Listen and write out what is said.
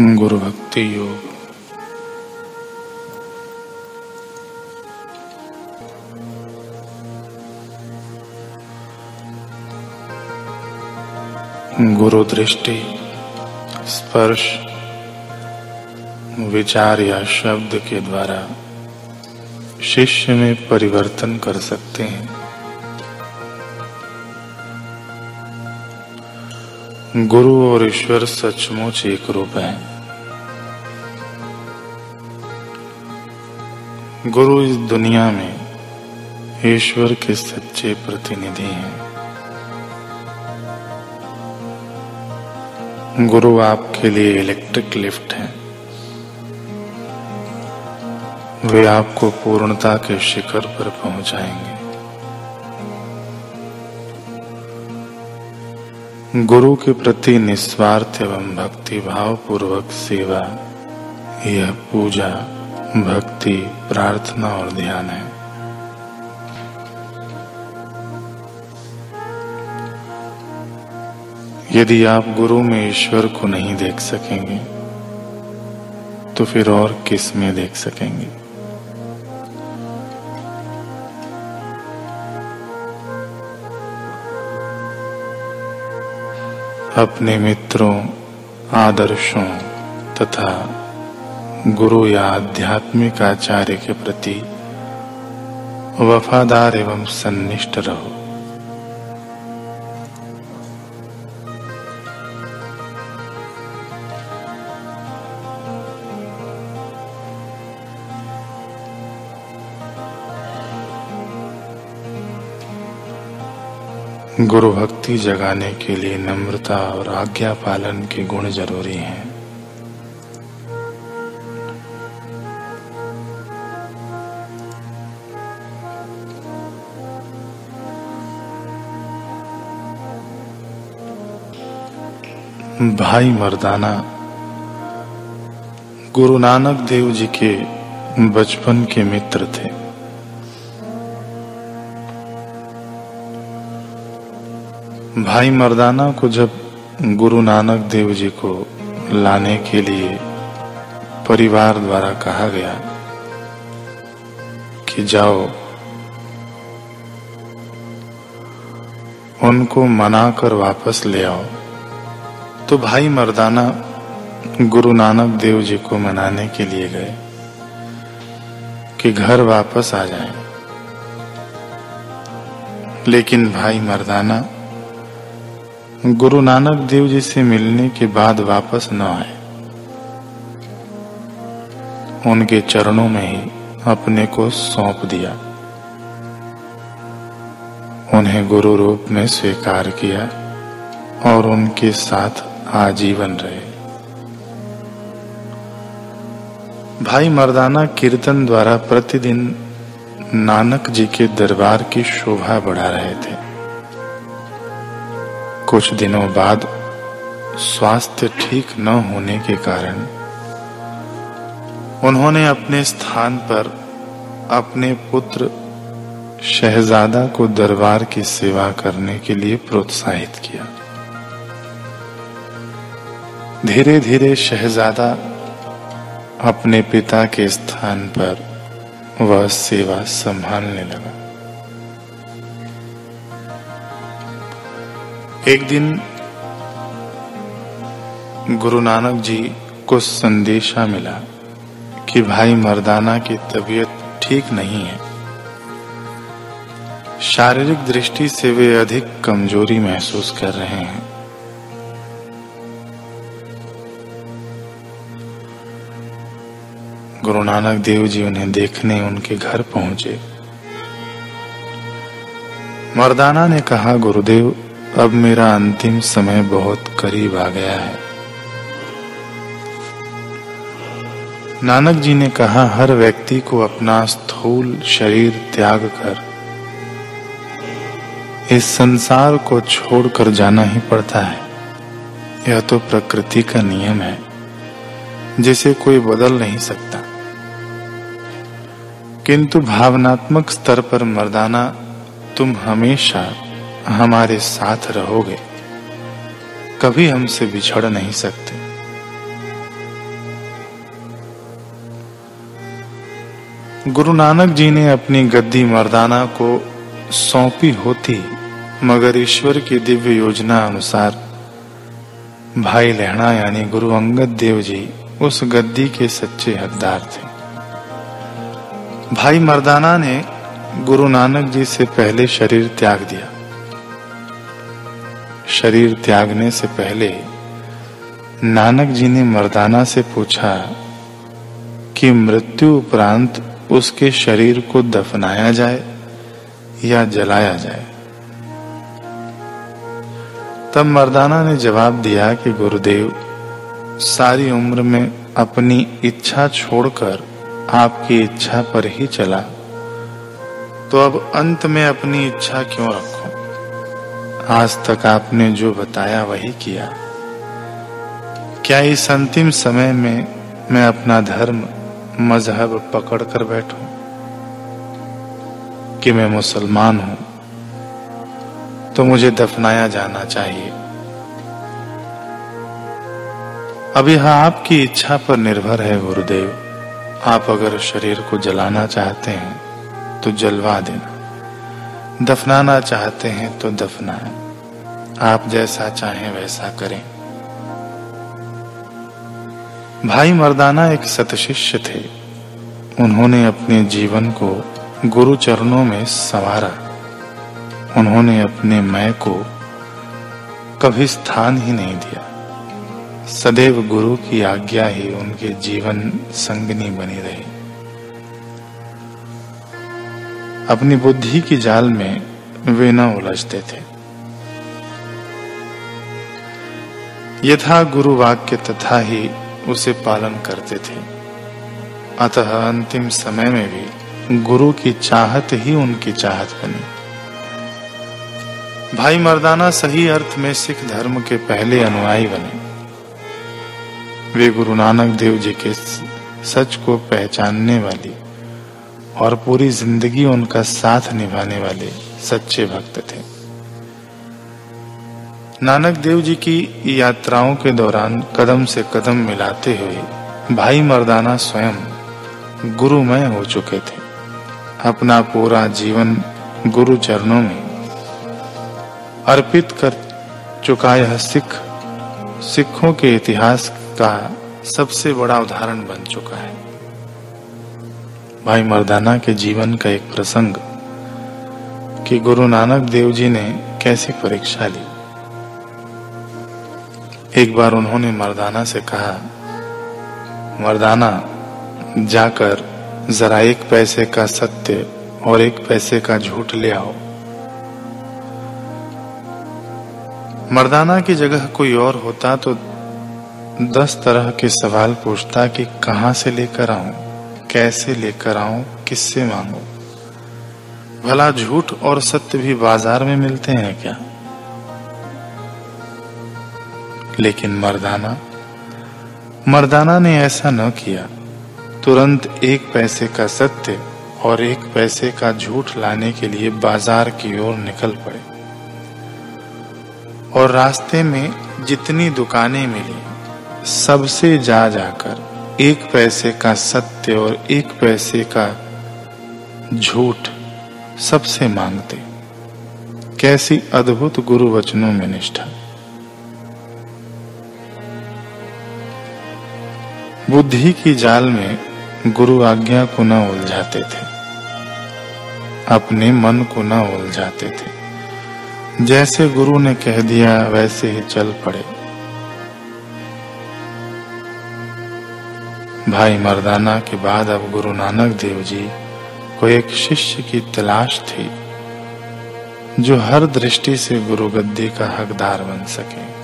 गुरु भक्ति योग गुरु दृष्टि स्पर्श विचार या शब्द के द्वारा शिष्य में परिवर्तन कर सकते हैं। गुरु और ईश्वर सचमुच एक रूप है। गुरु इस दुनिया में ईश्वर के सच्चे प्रतिनिधि हैं। गुरु आपके लिए इलेक्ट्रिक लिफ्ट है। वे आपको पूर्णता के शिखर पर पहुंचाएँगे। गुरु के प्रति निस्वार्थ एवं भक्ति भाव पूर्वक सेवा, यह पूजा, भक्ति, प्रार्थना और ध्यान है। यदि आप गुरु में ईश्वर को नहीं देख सकेंगे तो फिर और किसमें देख सकेंगे? अपने मित्रों आदर्शों तथा गुरु या आध्यात्मिक आचार्य के प्रति वफादार एवं सन्निष्ठ रहो। गुरु भक्ति जगाने के लिए नम्रता और आज्ञा पालन के गुण ज़रूरी हैं। भाई मर्दाना गुरु नानक देव जी के बचपन के मित्र थे। भाई मर्दाना को जब गुरु नानक देव जी को लाने के लिए परिवार द्वारा कहा गया कि जाओ, उनको मना कर वापस ले आओ तो भाई मर्दाना गुरु नानक देव जी को मनाने के लिए गए कि घर वापस आ जाएँ। लेकिन भाई मर्दाना गुरु नानक देव जी से मिलने के बाद वापस न आए। उनके चरणों में ही अपने को सौंप दिया। उन्हें गुरु रूप में स्वीकार किया और उनके साथ आजीवन रहे। भाई मर्दाना कीर्तन द्वारा प्रतिदिन नानक जी के दरबार की शोभा बढ़ा रहे थे। कुछ दिनों बाद स्वास्थ्य ठीक न होने के कारण उन्होंने अपने स्थान पर अपने पुत्र शहजादा को दरबार की सेवा करने के लिए प्रोत्साहित किया। धीरे धीरे शहजादा अपने पिता के स्थान पर वह सेवा संभालने लगा। एक दिन गुरु नानक जी को संदेशा मिला कि भाई मर्दाना की तबीयत ठीक नहीं है। शारीरिक दृष्टि से वे अधिक कमज़ोरी महसूस कर रहे हैं। गुरु नानक देव जी उन्हें देखने उनके घर पहुँचे। मर्दाना ने कहा, गुरुदेव अब मेरा अंतिम समय बहुत करीब आ गया है। नानक जी ने कहा, हर व्यक्ति को अपना स्थूल शरीर त्याग कर, इस संसार को छोड़कर जाना ही पड़ता है। यह तो प्रकृति का नियम है, जिसे कोई बदल नहीं सकता। किंतु भावनात्मक स्तर पर मर्दाना, तुम हमेशा हमारे साथ रहोगे, कभी हमसे बिछड़ नहीं सकते। गुरु नानक जी ने अपनी गद्दी मर्दाना को सौंपी होती, मगर ईश्वर की दिव्य योजना अनुसार भाई लहणा यानी गुरु अंगद देव जी उस गद्दी के सच्चे हकदार थे। भाई मर्दाना ने गुरु नानक जी से पहले शरीर त्याग दिया। शरीर त्यागने से पहले नानक जी ने मर्दाना से पूछा कि मृत्यु उपरांत उसके शरीर को दफनाया जाए या जलाया जाए तब मर्दाना ने जवाब दिया कि गुरुदेव, सारी उम्र में अपनी इच्छा छोड़कर आपकी इच्छा पर ही चला तो अब अंत में अपनी इच्छा क्यों रखूँ? आज तक आपने जो बताया वही किया। क्या इस अंतिम समय में मैं अपना धर्म, मज़हब पकड़ कर बैठूं? कि मैं मुसलमान हूँ तो मुझे दफनाया जाना चाहिए। अब यह आपकी इच्छा पर निर्भर है, गुरुदेव। आप अगर शरीर को जलाना चाहते हैं तो जलवा देना। दफनाना चाहते हैं तो दफनाएँ आप जैसा चाहें वैसा करें। भाई मर्दाना एक सतशिष्य थे। उन्होंने अपने जीवन को गुरु चरणों में संवारा। उन्होंने अपने मैं को कभी स्थान ही नहीं दिया। सदैव गुरु की आज्ञा ही उनके जीवन संगनी बनी रही। अपनी बुद्धि की जाल में वे न उलझते थे। यथा गुरु वाक्य तथा ही उसे पालन करते थे। अतः अंतिम समय में भी गुरु की चाहत ही उनकी चाहत बनी। भाई मर्दाना सही अर्थ में सिख धर्म के पहले अनुयायी बने। वे गुरु नानक देव जी के सच को पहचानने वाली और पूरी ज़िंदगी उनका साथ निभाने वाले सच्चे भक्त थे। नानक देव जी की यात्राओं के दौरान कदम से कदम मिलाते हुए भाई मर्दाना स्वयं गुरुमय हो चुके थे। अपना पूरा जीवन गुरु चरणों में अर्पित कर चुका यह सिख, सिखों के इतिहास का सबसे बड़ा उदाहरण बन चुका है। भाई मर्दाना के जीवन का एक प्रसंग कि गुरु नानक देव जी ने कैसी परीक्षा ली। एक बार उन्होंने मर्दाना से कहा, मर्दाना, जाकर जरा एक पैसे का सत्य और एक पैसे का झूठ ले आओ। मर्दाना की जगह कोई और होता तो दस तरह के सवाल पूछता कि कहाँ से लेकर आऊँ? कैसे लेकर आऊँ, किससे मांगू? भला झूठ और सत्य भी बाज़ार में मिलते हैं क्या? लेकिन मर्दाना मर्दाना ने ऐसा न किया। तुरंत एक पैसे का सत्य और एक पैसे का झूठ लाने के लिए बाज़ार की ओर निकल पड़े। और रास्ते में जितनी दुकानें मिली, सबसे जा जाकर एक पैसे का सत्य और एक पैसे का झूठ सबसे मांगते। कैसी अद्भुत गुरु वचनों में निष्ठा। बुद्धि की जाल में गुरु आज्ञा को न उलझाते थे। अपने मन को न उलझाते थे। जैसे गुरु ने कह दिया, वैसे ही चल पड़े। भाई मर्दाना के बाद अब गुरु नानक देव जी को एक शिष्य की तलाश थी, जो हर दृष्टि से गुरु गद्दी का हकदार बन सके।